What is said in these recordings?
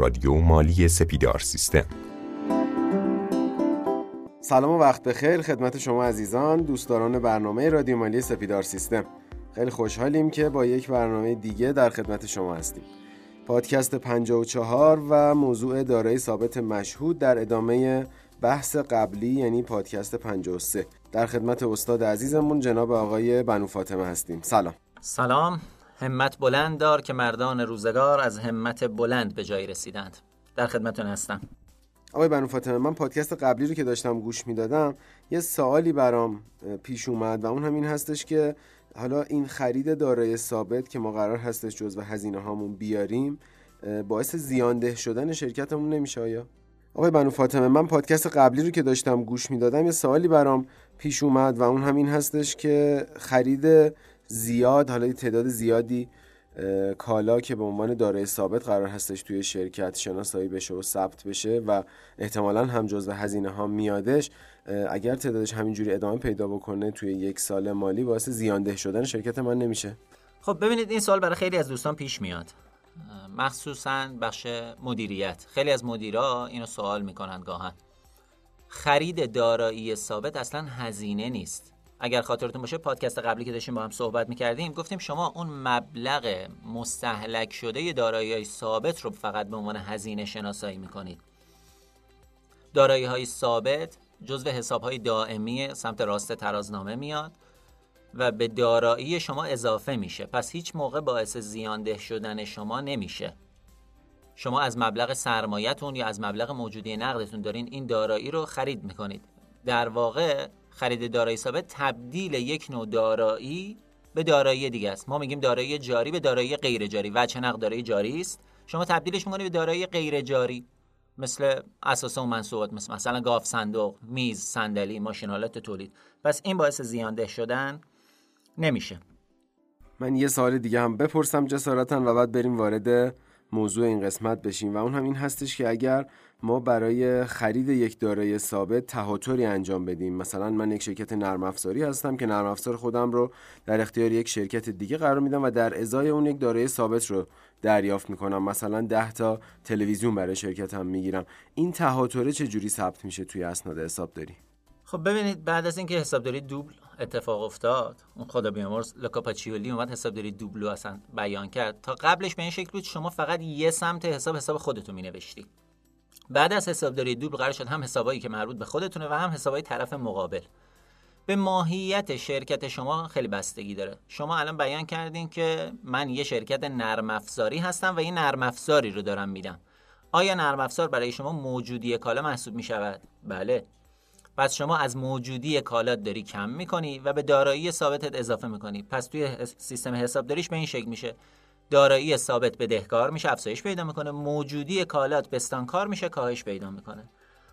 رادیو مالی سپیدار سیستم. سلام و وقت بخیر خدمت شما عزیزان دوستداران برنامه رادیو مالی سپیدار سیستم. خیلی خوشحالیم که با یک برنامه دیگه در خدمت شما هستیم. پادکست 54 و موضوع دارایی ثابت مشهود در ادامه بحث قبلی یعنی پادکست 53 در خدمت استاد عزیزمون جناب آقای بنو فاطمه هستیم. سلام. سلام. همت بلند دار که مردان روزگار از همت بلند به جای رسیدند در خدمتون هستم آقای بنو فاطمه من پادکست قبلی رو که داشتم گوش می‌دادم یه سوالی برام پیش اومد و اون همین هستش که حالا این خرید دارای ثابت که ما قرار هستش جزو هزینه هامون بیاریم باعث زیانده شدن شرکتمون نمیشه آیا؟ آقای بنو فاطمه من پادکست قبلی رو که داشتم گوش می‌دادم یه سوالی برام پیش اومد و اون همین هستش که خرید زیاد حالا تعداد زیادی کالا که به عنوان دارای ثابت قرار هستش توی شرکت شناسایی بشه و ثبت بشه و احتمالا هم جزو هزینه ها میادش اگر تعدادش همینجوری ادامه پیدا بکنه توی یک سال مالی باعث زیانده شدن شرکت من نمیشه. خب ببینید این سال برای خیلی از دوستان پیش میاد. مخصوصا بخش مدیریت. خیلی از مدیرا اینو سوال می‌کنن گاهن. خرید دارایی ثابت اصلا هزینه نیست. اگر خاطرتون باشه پادکست قبلی که داشتیم با هم صحبت می‌کردیم گفتیم شما اون مبلغ مستحلک شده دارایی ثابت رو فقط به عنوان هزینه شناسایی می‌کنید. دارایی های ثابت جزو حساب های دائمی سمت راست ترازنامه میاد و به دارایی شما اضافه میشه. پس هیچ موقع باعث زیانده شدن شما نمیشه. شما از مبلغ سرمایتون یا از مبلغ موجودی نقدتون دارین این دارایی رو خرید می‌کنید. در واقع خرید دارایی ثابت تبدیل یک نوع دارایی به دارایی دیگه است. ما میگیم دارایی جاری به دارایی غیر جاری. وجه نقد دارایی جاری است. شما تبدیلش می‌کنید به دارایی غیر جاری. مثل اساس و منصوبات مثل مثلا گاف صندوق میز صندلی ماشینالات تولید. پس این باعث زیانده شدن نمیشه. من یه سوال دیگه هم بپرسم جسارتا و بعد بریم وارد موضوع این قسمت بشیم. و اون هم این هستش که اگر ما برای خرید یک دارایی ثابت تهاتری انجام بدیم. مثلا من یک شرکت نرم افزاری هستم که نرم افزار خودم رو در اختیار یک شرکت دیگه قرار میدم و در ازای اون یک دارایی ثابت رو دریافت می‌کنم. مثلا 10 تا تلویزیون برای شرکتم می‌گیرم. این تهاتره چه جوری ثبت میشه توی اسناد حسابداری خب ببینید بعد از اینکه حسابداری دوبل اتفاق افتاد اون خدا بیامرز لکاپاچیولی اومد حسابداری دوبلو اصلا بیان کرد. تا قبلش به این شکل بود شما فقط یه سمت حساب حساب خودتون مینوشتی. بعد از حسابداری دوبل قرار شد هم حسابایی که مربوط به خودتونه و هم حسابای طرف مقابل. به ماهیت شرکت شما خیلی بستگی داره. شما الان بیان کردین که من یه شرکت نرم افزاری هستم و این نرم افزاری رو دارم میدم. آیا نرم افزار برای شما موجودی کالا محسوب می شود؟ بله. پس شما از موجودی کالات داری کم می‌کنی و به دارایی ثابتت اضافه می‌کنی. پس توی سیستم حسابداریش به این شکل میشه. دارایی ثابت بدهکار میشه افزایش پیدا می‌کنه. موجودی کالات بستانکار میشه کاهش پیدا می‌کنه.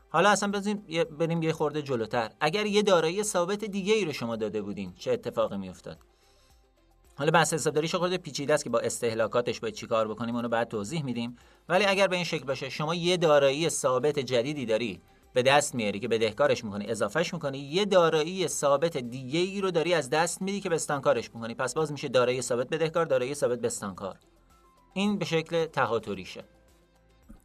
حالا اصلا بزنیم بریم یه خورده جلوتر. اگر یه دارایی ثابت دیگه ای رو شما داده بودین چه اتفاقی میافتاد؟ حالا بحث حسابداریش خورده پیچیده است که با استهلاکاتش باید چیکار بکنیم اونو بعد توضیح میدیم. ولی اگر به این شکل باشه شما یه دارایی ثابت جدیدی داری به دست میاری که بدهکارش می‌کنی اضافهش می‌کنی یه دارایی ثابت دیگه ای رو داری از دست میدی که بستانکارش می‌کنی. پس باز میشه دارایی ثابت بدهکار دارایی ثابت بستانکار. این به شکل تهاتریشه.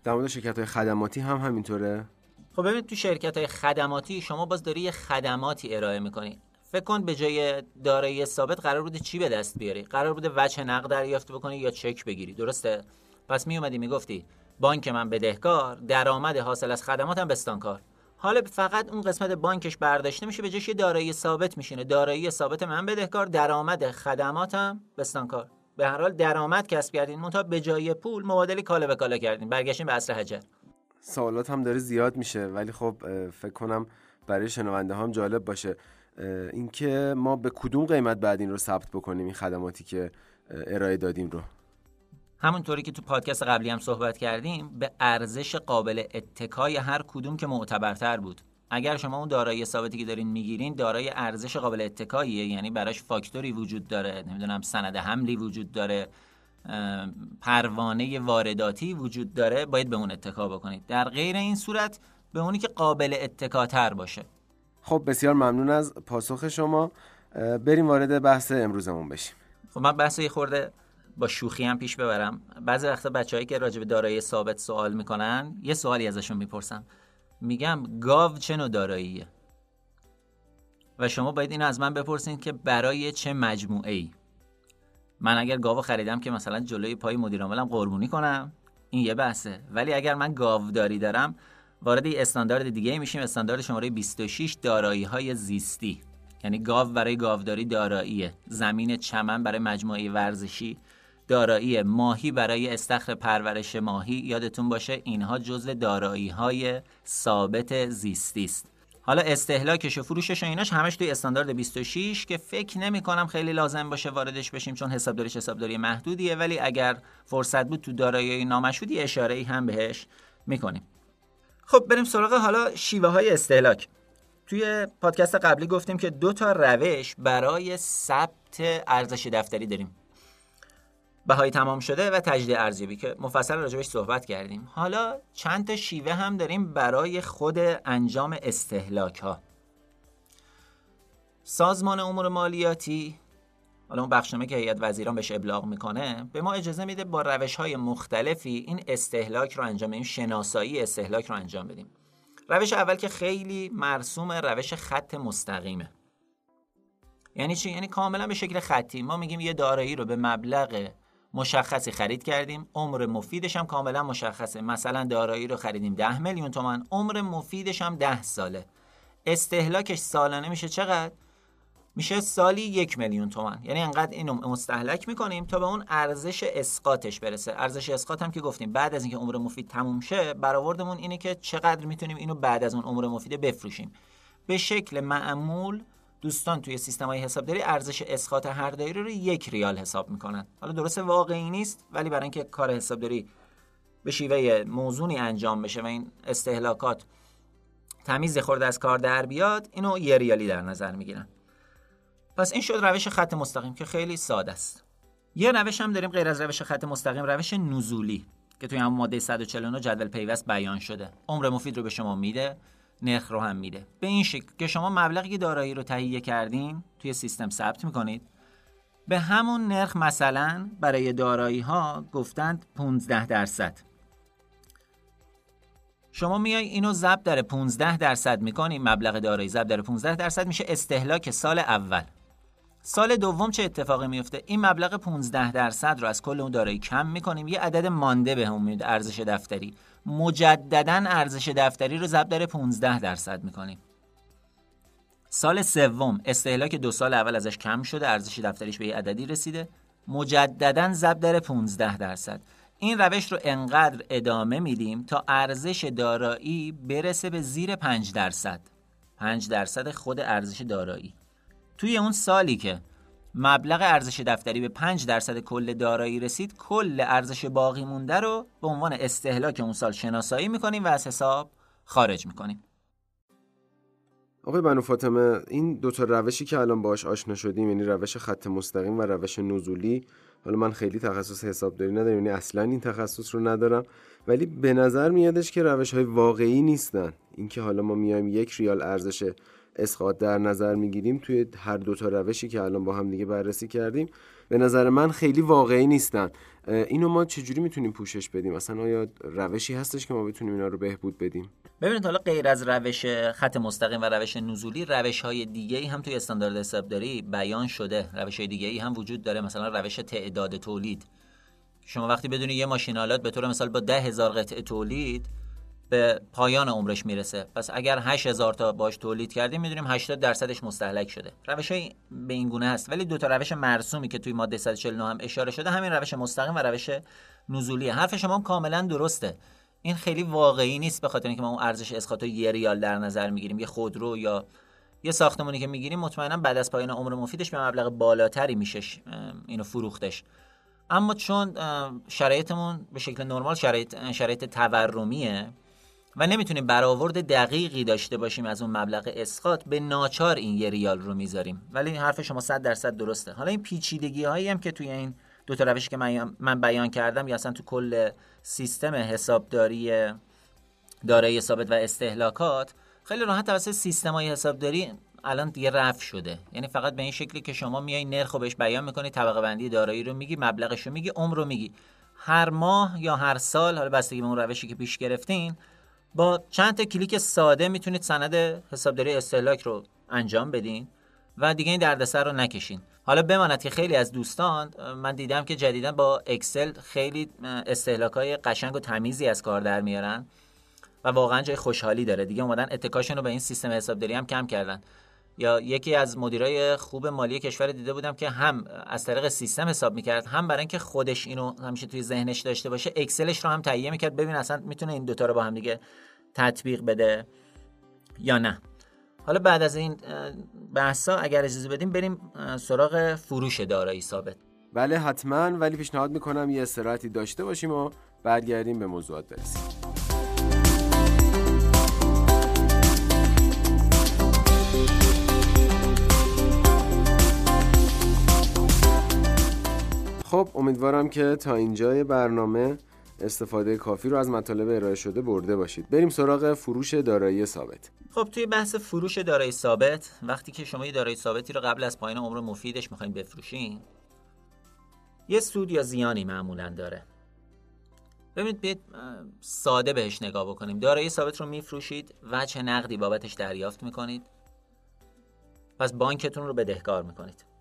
در مورد شرکت های خدماتی هم همینطوره؟ خب ببینید تو شرکت های خدماتی شما باز داری یه خدماتی ارائه می‌کنی. فکر کن به جای دارایی ثابت قرار بوده چی به دست بیاری؟ قرار بوده وجه نقد دریافت بکنی یا چک بگیری. درسته؟ پس می اومدی می‌گفتی بانک من بدهکار درآمد حاصل از خدماتم بستانکار. حالا فقط اون قسمت بانکش برداشته میشه به جاش یه دارایی ثابت میشینه. دارایی ثابت من بدهکار درآمد خدماتم بستانکار. به هر حال درآمد کسب کردین منتها به جای پول مبادله کالا به کالا کردین. برگشتین به اصل حجر. سوالات هم داره زیاد میشه ولی خب فکر کنم برای شنونده هم جالب باشه. اینکه ما به کدوم قیمت بعد این رو ثبت بکنیم این خدماتی که ارائه دادیم رو؟ همونطوری که تو پادکست قبلی هم صحبت کردیم به ارزش قابل اتکای هر کدوم که معتبرتر بود. اگر شما اون دارایی ثابتی که دارین می‌گیرین دارای ارزش قابل اتکاییه. یعنی براش فاکتوری وجود داره نمی‌دونم سند حملی وجود داره پروانه وارداتی وجود داره. باید به اون اتکا بکنید. در غیر این صورت به اونی که قابل اتکاتر باشه. خب بسیار ممنون از پاسخ شما. بریم وارد بحث امروزمون بشیم. خب من بحث یه خورده با شوخی هم پیش ببرم. بعضی وقتا بچههایی که راجع به دارایی ثابت سوال می‌کنن یه سوالی ازشون می‌پرسم. میگم گاو چه نوع داراییه؟ و شما باید این از من بپرسین که برای چه مجموعه ای من اگر گاو خریدم که مثلا جلوی پای مدیر عاملم قربونی کنم این یه بحثه. ولی اگر من گاوداری دارم وارد استاندارد دیگه میشیم. استاندارد شماره 26 دارایی های زیستی. یعنی گاو برای گاوداری داراییه. زمین چمن برای مجموعه ورزشی. دارایی ماهی برای استخر پرورش ماهی یادتون باشه اینها جزء دارایی های ثابت زیستی است. حالا استهلاکش و فروشش و ایناش همش توی استاندارد 26 که فکر نمی کنم خیلی لازم باشه واردش بشیم چون حسابداریش حسابداری محدودیه ولی اگر فرصت بود تو دارایی نامشهودی اشاره ای هم بهش می‌کنیم. خب بریم سراغ حالا شیوه های استهلاک. توی پادکست قبلی گفتیم که دو تا روش برای ثبت ارزش دفتری داریم. بهای تمام شده و تجدید ارزیابی که مفصل راجبش صحبت کردیم. حالا چند تا شیوه هم داریم برای خود انجام استهلاک ها سازمان امور مالیاتی حالا اون بخشنامه که هیئت وزیران بهش ابلاغ می‌کنه به ما اجازه میده با روش های مختلفی این استهلاک رو انجام بدیم شناسایی استهلاک رو انجام بدیم. روش اول که خیلی مرسوم روش خط مستقیمه. یعنی چی؟ یعنی کاملا به شکل خطی. ما میگیم یه دارایی رو به مبلغ مشخصی خرید کردیم. عمر مفیدش هم کاملا مشخصه. مثلا دارایی رو خریدیم 10 میلیون تومن عمر مفیدش هم 10 ساله. استهلاکش سالانه میشه چقدر؟ میشه سالی یک میلیون تومن یعنی انقدر اینو مستهلک می‌کنیم تا به اون ارزش اسقاطش برسه. ارزش اسقاط هم که گفتیم بعد از اینکه عمر مفید تموم شه برآوردمون اینه که چقدر می‌تونیم اینو بعد از اون عمر مفید بفروشیم. به شکل معمول دوستان توی سیستم های حسابداری ارزش اسقاط هر دایره رو یک ریال حساب می‌کنن. حالا درست واقعی نیست ولی برای اینکه کار حسابداری به شیوه موزونی انجام بشه و این استهلاکات تمیز خورده از کار در بیاد اینو یه ریالی در نظر می‌گیرن. پس این شد روش خط مستقیم که خیلی ساده است. یه روش هم داریم غیر از روش خط مستقیم روش نزولی که توی همون ماده 149 جدول پیوست بیان شده. عمر مفید رو به شما میده. نرخ رو هم میده. به این شکل که شما مبلغی دارایی رو تهیه کردین توی سیستم ثبت می‌کنید. به همون نرخ مثلا برای دارایی ها گفتند 15 درصد. شما میای اینو ضرب در 15 درصد می‌کنی مبلغ دارایی ضرب در 15 درصد میشه استهلاک سال اول. سال دوم چه اتفاقی میفته؟ این مبلغ 15 درصد رو از کل اون دارایی کم می‌کنیم. یه عدد مانده به هم میده ارزش دفتری. مجددا ارزش دفتری رو ضرب در 15 درصد می‌کنیم. سال سوم استهلاک دو سال اول ازش کم شده ارزش دفتریش به یه عددی رسیده. مجددا ضرب در 15 درصد. این روش رو انقدر ادامه میدیم تا ارزش دارایی برسه به زیر 5 درصد. 5 درصد خود ارزش دارایی. توی اون سالی که مبلغ ارزش دفتری به 5 درصد کل دارایی رسید کل ارزش باقی مونده رو به عنوان استهلاک اون سال شناسایی می‌کنیم و از حساب خارج می‌کنیم. آقای بنو فاطمه این دو تا روشی که الان باش آشنا شدیم یعنی روش خط مستقیم و روش نزولی حالا من خیلی تخصص حسابداری ندارم یعنی اصلا این تخصص رو ندارم ولی به نظر میادش که روش های واقعی نیستن. اینکه حالا ما میایم یک ریال ارزش اسقاط در نظر می‌گیریم توی هر دو تا روشی که الان با هم دیگه بررسی کردیم به نظر من خیلی واقعی نیستن. اینو ما چجوری می‌تونیم پوشش بدیم؟ اصلا آیا روشی هستش که ما بتونیم اینا رو بهبود بدیم؟ ببینید حالا غیر از روش خط مستقیم و روش نزولی روش های دیگه هم توی استاندارد حسابداری بیان شده. روش های دیگه هم وجود داره مثلا روش تعداد تولید. شما وقتی بدونی یه ماشین آلات به طور مثال با ده هزار قطعه تولید به پایان عمرش می‌رسه. پس اگر 8000 تا باش تولید کردیم می‌دونیم 80 درصدش مستهلک شده. روش های به این گونه هست. ولی دو تا روش مرسومی که توی ماده 149 هم اشاره شده همین روش مستقیم و روش نزولی حرف شما هم کاملا درسته. این خیلی واقعی نیست به خاطر اینکه ما اون ارزش اسقاط یه ریال در نظر می‌گیریم یه خودرو یا یه ساختمانی که می‌گیریم مطمئنا بعد از پایان عمر مفیدش به مبلغ بالاتری میشه اینو فروختش. اما چون شرایطمون به شکل نرمال شرایط شرایط تورمیه و نمی‌تونیم برآورد دقیقی داشته باشیم از اون مبلغ اسقاط به ناچار این یه ریال رو می‌ذاریم. ولی حرف شما 100 درصد درسته. حالا این پیچیدگی هایی هم که توی این دو تا روشی که من بیان کردم یا اصلا تو کل سیستم حسابداری دارایی ثابت و استهلاکات خیلی راحت توسط سیستم های حسابداری الان دیگه رفع شده. یعنی فقط به این شکلی که شما میای نرخ بهش بیان می‌کنی طبقه بندی دارایی رو میگی مبلغش رو میگی عمر رو میگی. هر ماه یا هر سال حالا بستگی به اون روشی که پیش گرفتین با چند تا کلیک ساده می‌تونید سند حسابداری استهلاک رو انجام بدین و دیگه این دردسر رو نکشین. حالا بماند که خیلی از دوستان من دیدم که جدیدا با اکسل خیلی استهلاک های قشنگ و تمیزی از کار در میارن و واقعا جای خوشحالی داره. دیگه اومدن اتکاشون رو به این سیستم حسابداری هم کم کردن. یا یکی از مدیرای خوب مالی کشور دیده بودم که هم از طریق سیستم حساب می‌کرد هم برای اینکه خودش اینو همیشه توی ذهنش داشته باشه اکسلش رو هم تهیه می‌کرد. ببین اصلا می‌تونه این دوتا رو با هم دیگه تطبیق بده یا نه. حالا بعد از این بحثا اگر اجازه بدیم بریم سراغ فروش دارایی ثابت. بله حتما ولی پیشنهاد می‌کنم یه استراحتی داشته باشیم و برگردیم به موضوعات برسیم. خب امیدوارم که تا اینجای برنامه استفاده کافی رو از مطالب ارائه شده برده باشید. بریم سراغ فروش دارایی ثابت. خب توی بحث فروش دارایی ثابت وقتی که شما یه دارایی ثابتی رو قبل از پایان عمر مفیدش می‌خواین بفروشین یه سود یا زیانی معمولا داره. ببینید بیاید ساده بهش نگاه بکنیم. دارایی ثابت رو میفروشید و چه نقدی بابتش دریافت می‌کنید. پس بانکتون رو بدهکار می‌کنید.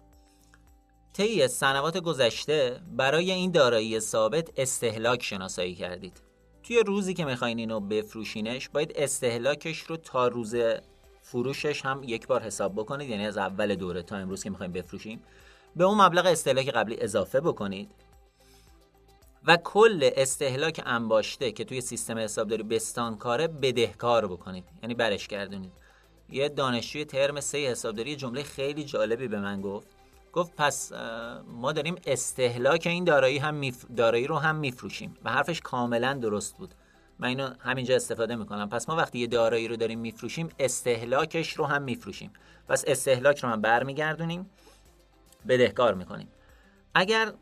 طی سنوات گذشته برای این دارایی ثابت استهلاک شناسایی کردید. توی روزی که می‌خواین اینو بفروشینش باید استهلاکش رو تا روز فروشش هم یک بار حساب بکنید یعنی از اول دوره تا امروز که می‌خوایم بفروشیم. به اون مبلغ استهلاک قبلی اضافه بکنید. و کل استهلاک انباشته که توی سیستم حسابداری بستانکاره بدهکار بکنید. یعنی برش گردونید. یه دانشجوی ترم سه حسابداری جمله خیلی جالبی به من گفت. گفت پس ما داریم استهلاک این دارایی هم دارایی رو هم میفروشیم و حرفش کاملا درست بود. من اینو همینجا استفاده می‌کنم. پس ما وقتی یه دارایی رو داریم میفروشیم استهلاکش رو هم میفروشیم. پس استهلاک رو هم برمیگردونیم بدهکار می‌کنیم. اگر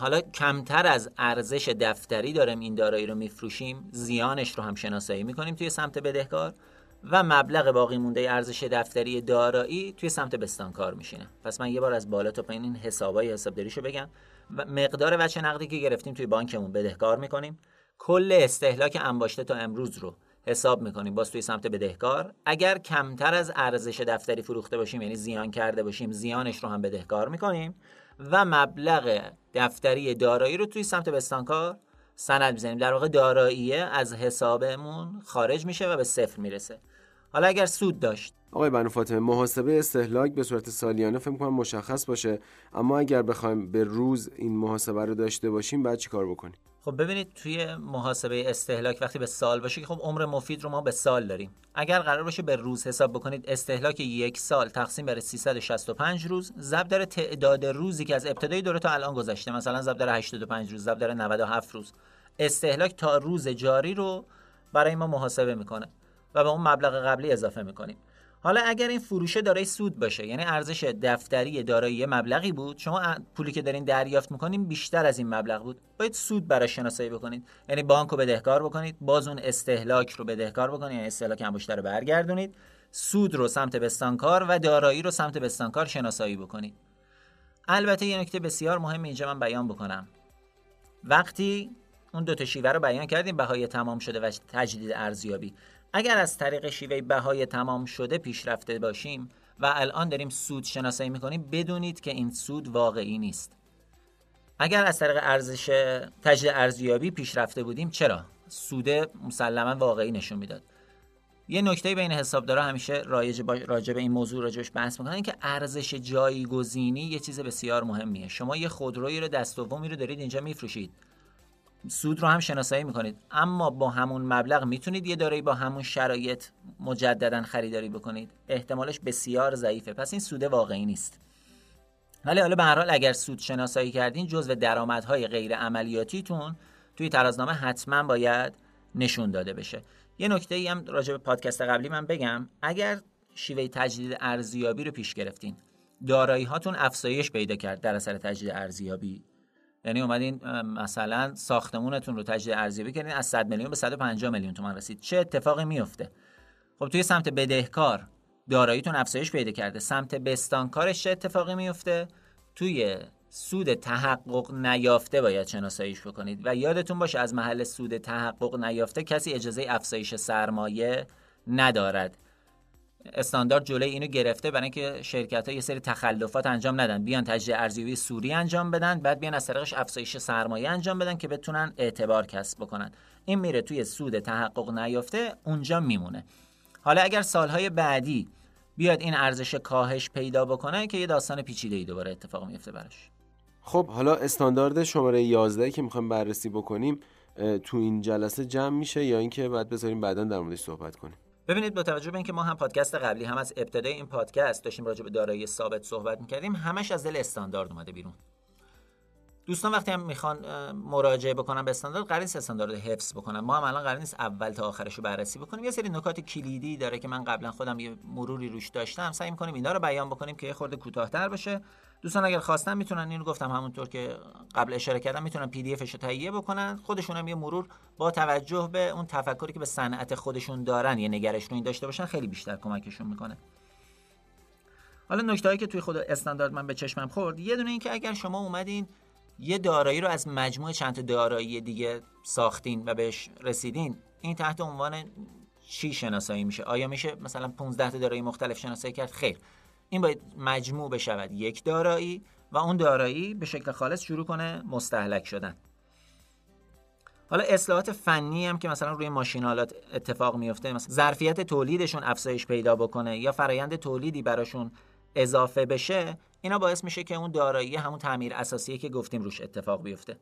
حالا کمتر از ارزش دفتری داریم این دارایی رو میفروشیم زیانش رو هم شناسایی می‌کنیم توی سمت بدهکار. و مبلغ باقی مونده ارزش دفتری دارایی توی سمت بستانکار میشینه. پس من یه بار از بالا تا پایین این حسابای حسابداریشو بگم و مقدار وچه نقدی که گرفتیم توی بانکمون بدهکار می‌کنیم. کل استهلاک انباشته تا امروز رو حساب می‌کنیم. باز توی سمت بدهکار. اگر کمتر از ارزش دفتری فروخته باشیم یعنی زیان کرده باشیم زیانش رو هم بدهکار می‌کنیم. و مبلغ دفتری دارایی رو توی سمت بستانکار سند می‌زنیم. در واقع داراییه از حسابمون خارج میشه و به صفر می‌رسه. حالا اگر سود داشت. آقای بنو فاطمه محاسبه استهلاک به صورت سالیانه فکر کنم مشخص باشه. اما اگر بخوایم به روز این محاسبه رو داشته باشیم بعد چیکار بکنیم؟ خب ببینید توی محاسبه استهلاک وقتی به سال باشه که خب عمر مفید رو ما به سال داریم. اگر قرار باشه به روز حساب بکنید استهلاک یک سال تقسیم بر 365 روز ضرب در تعداد روزی که از ابتدای دوره تا الان گذشته مثلا ضرب در 85 روز ضرب در 97 روز. استهلاک تا روز جاری رو برای ما محاسبه می‌کنه و به اون مبلغ قبلی اضافه می‌کنیم. حالا اگر این فروشه دارای سود باشه یعنی ارزش دفتری دارایی مبلغی بود شما پولی که دارین دریافت می‌کنین بیشتر از این مبلغ بود. باید سود برای شناسایی بکنید. یعنی بانک رو بدهکار بکنید باز اون استهلاک رو بدهکار بکنید یعنی استهلاک انباشته رو برگردونید. سود رو سمت بستانکار و دارایی رو سمت بستانکار شناسایی بکنید. البته یه نکته بسیار مهم اینجا من بیان بکنم. وقتی اون دو تا شیوه رو بیان کردیم بهای تمام شده و تجدید ارزیابی. اگر از طریق شیوه بهای تمام شده پیشرفته باشیم و الان داریم سود شناسایی می‌کنیم بدونید که این سود واقعی نیست. اگر از طریق ارزش تجدید ارزیابی پیشرفته بودیم چرا؟ سود مسلما واقعی نشون می‌داد. یه نکته بین حسابدارا همیشه رایج. راجع به این موضوع راجبش بحث می‌کنن که ارزش جایگزینی یه چیز بسیار مهمیه. شما یه خودرویی رو دست دومی رو دارید اینجا میفروشید. سود رو هم شناسایی می‌کنید. اما با همون مبلغ می‌تونید یه دارایی با همون شرایط مجددا خریداری بکنید. احتمالش بسیار ضعیفه. پس این سود واقعی نیست. ولی حالا به هر حال اگر سود شناسایی کردین جزو درآمدهای غیر عملیاتیتون توی ترازنامه حتما باید نشون داده بشه. یه نکته ای هم راجع به پادکست قبلی من بگم. اگر شیوه تجدید ارزیابی رو پیش گرفتین دارایی هاتون افزایش پیدا کرد در اثر تجدید ارزیابی. یعنی اومدین مثلا ساختمونتون رو تجدید ارزیابی کردین از 100 میلیون به 150 میلیون تومان رسید. چه اتفاقی میفته؟ خب توی سمت بدهکار داراییتون افزایش پیدا کرده. سمت بستانکارش چه اتفاقی میفته؟ توی سود تحقق نیافته باید شناساییش بکنید. و یادتون باشه از محل سود تحقق نیافته کسی اجازه افزایش سرمایه ندارد. استاندارد جلوی اینو گرفته برای اینکه شرکت ها یه سری تخلفات انجام ندن. بیان تجزیه ارزیابی سوری انجام بدن بعد بیان از طریقش افزایش سرمایه انجام بدن که بتونن اعتبار کسب بکنن. این میره توی سود تحقق نیافته اونجا میمونه. حالا اگر سالهای بعدی بیاد این ارزش کاهش پیدا بکنه که یه داستان پیچیده ای دوباره اتفاق میفته براش. خب حالا استاندارد شماره 11 که می‌خوایم بررسی بکنیم تو این جلسه جمع میشه یا اینکه بعد بذاریم بعدا در موردش صحبت کنیم؟ ببینید با توجه به اینکه ما هم پادکست قبلی هم از ابتدای این پادکست داشتیم راجع به دارایی ثابت صحبت می‌کردیم همش از دل استاندارد اومده بیرون. دوستان وقتی هم می‌خوان مراجعه بکنن به استاندارد قرار نیست استاندارد حفظ بکنن. ما هم الان قرار نیست اول تا آخرش رو بررسی بکنیم. یه سری نکات کلیدی داره که من قبلا خودم یه مروری روش داشتم. سعی می‌کنیم اینا رو بیان بکنیم که یه خورده کوتاهتر بشه دوستان اگر خواستن می‌تونن اینو گفتم همونطور که قبل اشاره کردم می‌تونن پی دی افش تهیه بکنن. خودشون هم یه مرور با توجه به اون تفکری که به صنعت خودشون دارن یه نگرش رو این داشته باشن خیلی بیشتر کمکشون می‌کنه. حالا نکته که توی خود استاندارد من به چشمم خورد یه دونه این که اگر شما اومدین یه دارایی رو از مجموع چند دارایی دیگه ساختین و بهش رسیدین این تحت عنوان چی شناسایی میشه؟ آیا میشه مثلا 15 تا دارایی مختلف شناسایی کرد؟ خیر. این باید مجموع بشود. یک دارایی و اون دارایی به شکل خالص شروع کنه مستحلک شدن. حالا اصلاحات فنی هم که مثلا روی ماشینالات اتفاق میفته مثلا ظرفیت تولیدشون افزایش پیدا بکنه یا فرایند تولیدی براشون اضافه بشه اینا باعث میشه که اون دارایی همون تعمیر اساسیه که گفتیم روش اتفاق بیفته.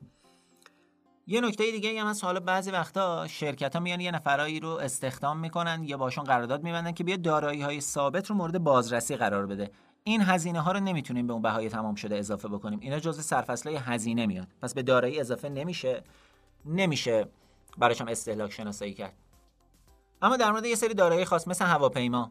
یه نکته دیگه هم هست حالا بعضی وقتا شرکت ها میان یه نفرایی رو استخدام می‌کنن یا باشون قرارداد میبندن که بیا دارایی های ثابت رو مورد بازرسی قرار بده. این هزینه ها رو نمی‌تونیم به اون بهای تمام شده اضافه بکنیم. اینا جزء سرفصلای هزینه میاد. پس به دارایی اضافه نمیشه نمیشه براش استهلاک شناسایی کرد. اما در مورد یه سری دارایی خاص مثل هواپیما.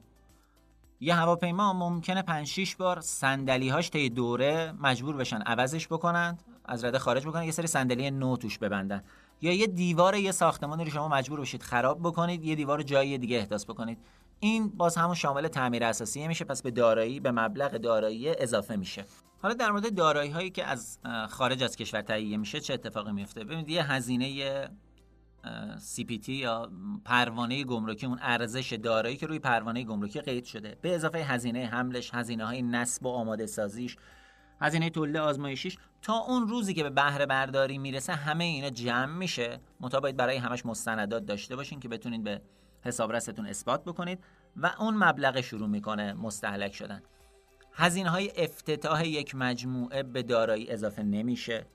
یه هواپیما ممکنه 5 6 بار صندلی‌هاش طی دوره مجبور بشن عوضش بکنند از رده خارج بکنن یه سری صندلی نو توش ببندن. یا یه دیوار یه ساختمانی رو شما مجبور بشید خراب بکنید یه دیوار جای دیگه احداث بکنید. این باز همون شامل تعمیر اساسی میشه پس به دارایی به مبلغ دارایی اضافه میشه. حالا در مورد دارایی هایی که از خارج از کشور تهیه میشه چه اتفاقی میفته؟ ببینید یه هزینه CPT یا پروانه گمرکی اون ارزش دارایی که روی پروانه گمرکی قید شده. به اضافه هزینه حملش هزینه های نصب و آماده سازیش هزینه تولید آزمایشیش. تا اون روزی که به بهره برداری می‌رسه همه اینا جمع میشه. مطابق برای همش مستندات داشته باشین که بتونید به حسابرستون اثبات بکنید و اون مبلغ شروع می‌کنه مستحلک شدن. هزینه های افتتاح یک مجموعه به دارایی اضافه نمیشه.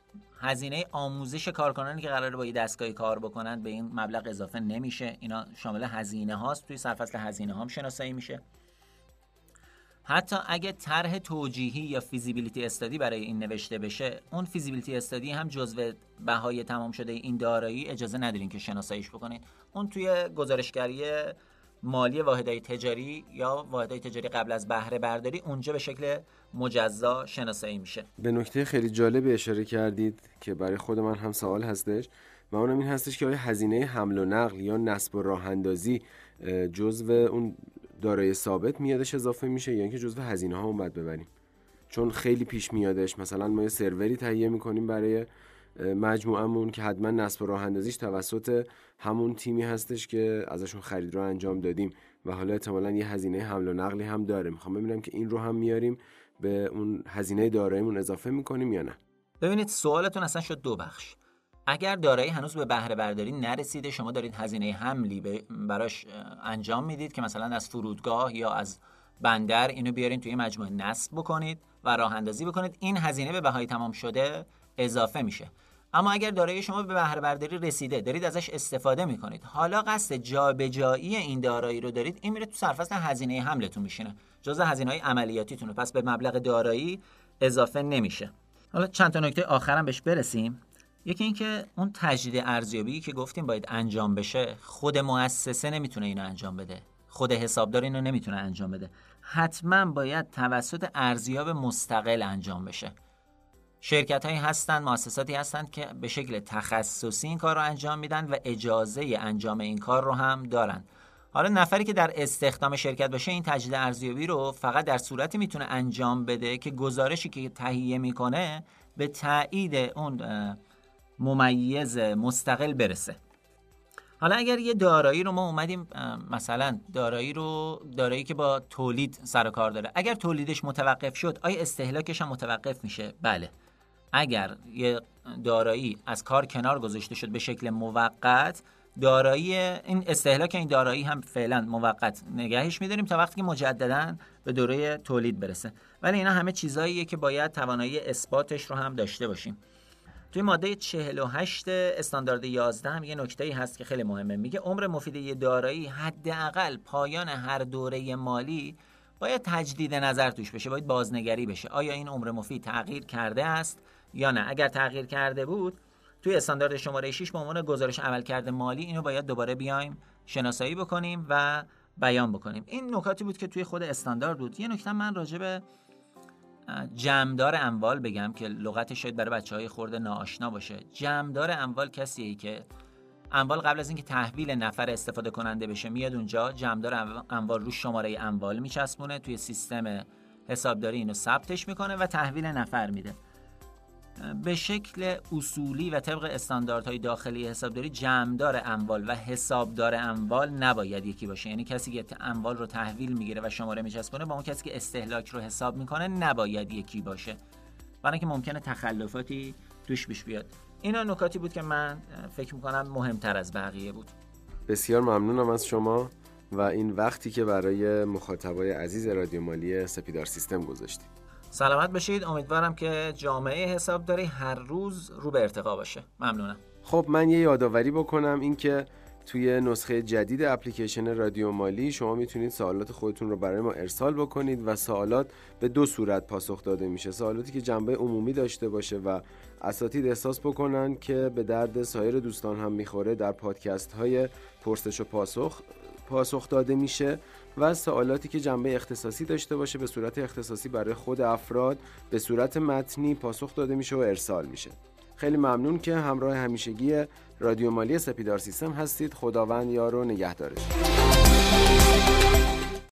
هزینه آموزش کارکنانی که قراره با یه دستگاهی کار بکنن به این مبلغ اضافه نمیشه. اینا شامل هزینه هاست. توی سرفصل هزینه هم شناسایی میشه. حتی اگه طرح توجیهی یا فیزیبیلیتی استادی برای این نوشته بشه اون فیزیبیلیتی استادی هم جزو بهای تمام شده این دارایی اجازه ندارین که شناساییش بکنید اون توی گزارشگری مالی واحدهای تجاری یا واحدهای تجاری قبل از بهره برداری اونجا به شکل مجزا شناسایی میشه. به نکته خیلی جالب اشاره کردید که برای خود من هم سوال هستش و اونم این هستش که آیا هزینه حمل و نقل یا نصب و راه اندازی جزو اون دارای ثابت میادش اضافه میشه یا اینکه جزو هزینه ها باید ببریم؟ چون خیلی پیش میادش مثلا ما یه سروری تهیه می‌کنیم برای مجموعمون که حتما نصب راه اندازیش توسط همون تیمی هستش که ازشون خرید رو انجام دادیم. و حالا احتمالا یه هزینه حمل و نقلی هم داره. می‌خوام ببینم که این رو هم میاریم به اون هزینه داراییمون اضافه می‌کنیم یا نه. ببینید سوالتون اصلا شد دو بخش. اگر دارایی هنوز به بهره برداری نرسیده شما دارید هزینه حملی براش انجام می‌دید که مثلا از فرودگاه یا از بندر اینو بیارین توی مجموعه نصب بکنید و راه اندازی بکنید. این هزینه به بهای تمام شده اضافه میشه. اما اگر دارایی شما به بهره برداری رسیده دارید ازش استفاده می‌کنید. حالا قصد جابجایی این دارایی رو دارید این میره تو سرفصل هزینه حملتون میشینه. جزء هزینه های عملیاتیتونه. پس به مبلغ دارایی اضافه نمیشه. حالا چند تا نکته آخرم بهش برسیم. یکی اینکه اون تجدید ارزیابی که گفتیم باید انجام بشه خود مؤسسه نمی‌تونه اینو انجام بده. خود حسابدار اینو نمی‌تونه انجام بده. حتما باید توسط ارزیاب مستقل انجام بشه. شرکت هایی هستند مؤسساتی هستند که به شکل تخصصی این کار رو انجام میدن و اجازه انجام این کار رو هم دارن. حالا نفری که در استخدام شرکت باشه این تجدید ارزیابی رو فقط در صورتی می‌تونه انجام بده که گزارشی که تهیه می‌کنه به تایید اون ممیز مستقل برسه. حالا اگر یه دارایی رو ما اومدیم مثلا دارایی رو دارایی که با تولید سر کار داره اگر تولیدش متوقف شد آیا استهلاکش هم متوقف میشه؟ بله. اگر یه دارایی از کار کنار گذاشته شد به شکل موقت دارایی این استهلاک این دارایی هم فعلا موقت نگهش میداریم تا وقتی که مجددا به دوره تولید برسه. ولی اینا همه چیزاییه که باید توانایی اثباتش رو هم داشته باشیم. توی ماده 48 استاندارد 11 هم یه نکته هست که خیلی مهمه. میگه عمر مفید یه دارایی حداقل پایان هر دوره مالی باید تجدید نظر توش بشه باید بازنگری بشه. آیا این عمر مفید تغییر کرده است؟ یا نه. اگر تغییر کرده بود توی استاندارد شماره 6 به عنوان گزارش عملکرد مالی اینو باید دوباره بیایم شناسایی بکنیم و بیان بکنیم. این نکاتی بود که توی خود استاندارد بود. یه نکته من راجع به جمعدار اموال بگم که لغتش شاید برای بچه های خورده ناآشنا باشه. جمعدار اموال کسیه که اموال قبل از اینکه تحویل نفر استفاده کننده بشه میاد اونجا جمعدار اموال رو شماره اموال میچسبونه توی سیستم حسابداری اینو ثبتش می‌کنه و تحویل نفر میده. به شکل اصولی و طبق استانداردهای داخلی حسابداری جمعدار اموال و حسابدار اموال نباید یکی باشه. یعنی کسی که اموال رو تحویل می‌گیره و شماره میچسبونه با اون کسی که استهلاک رو حساب می‌کنه نباید یکی باشه. برای اینکه ممکنه تخلفاتی توش بیش بیاد. اینا نکاتی بود که من فکر می‌کنم مهمتر از بقیه بود. بسیار ممنونم از شما و این وقتی که برای مخاطبای عزیز رادیو مالی سپیدار سیستم گذاشتید. سلامت بشید امیدوارم که جامعه حسابداری هر روز رو به ارتقا باشه. ممنونم. خب من یه یادآوری بکنم اینکه توی نسخه جدید اپلیکیشن رادیو مالی شما می‌تونید سوالات خودتون رو برای ما ارسال بکنید و سوالات به دو صورت پاسخ داده میشه. سوالاتی که جنبه عمومی داشته باشه و اساتید احساس بکنن که به درد سایر دوستان هم می‌خوره در پادکست های پرسش و پاسخ پاسخ داده میشه. و سوالاتی که جنبه اختصاصی داشته باشه به صورت اختصاصی برای خود افراد به صورت متنی پاسخ داده میشه و ارسال میشه. خیلی ممنون که همراه همیشگی رادیو مالی سپیدار سیستم هستید. خداوند یار و نگهدارتون.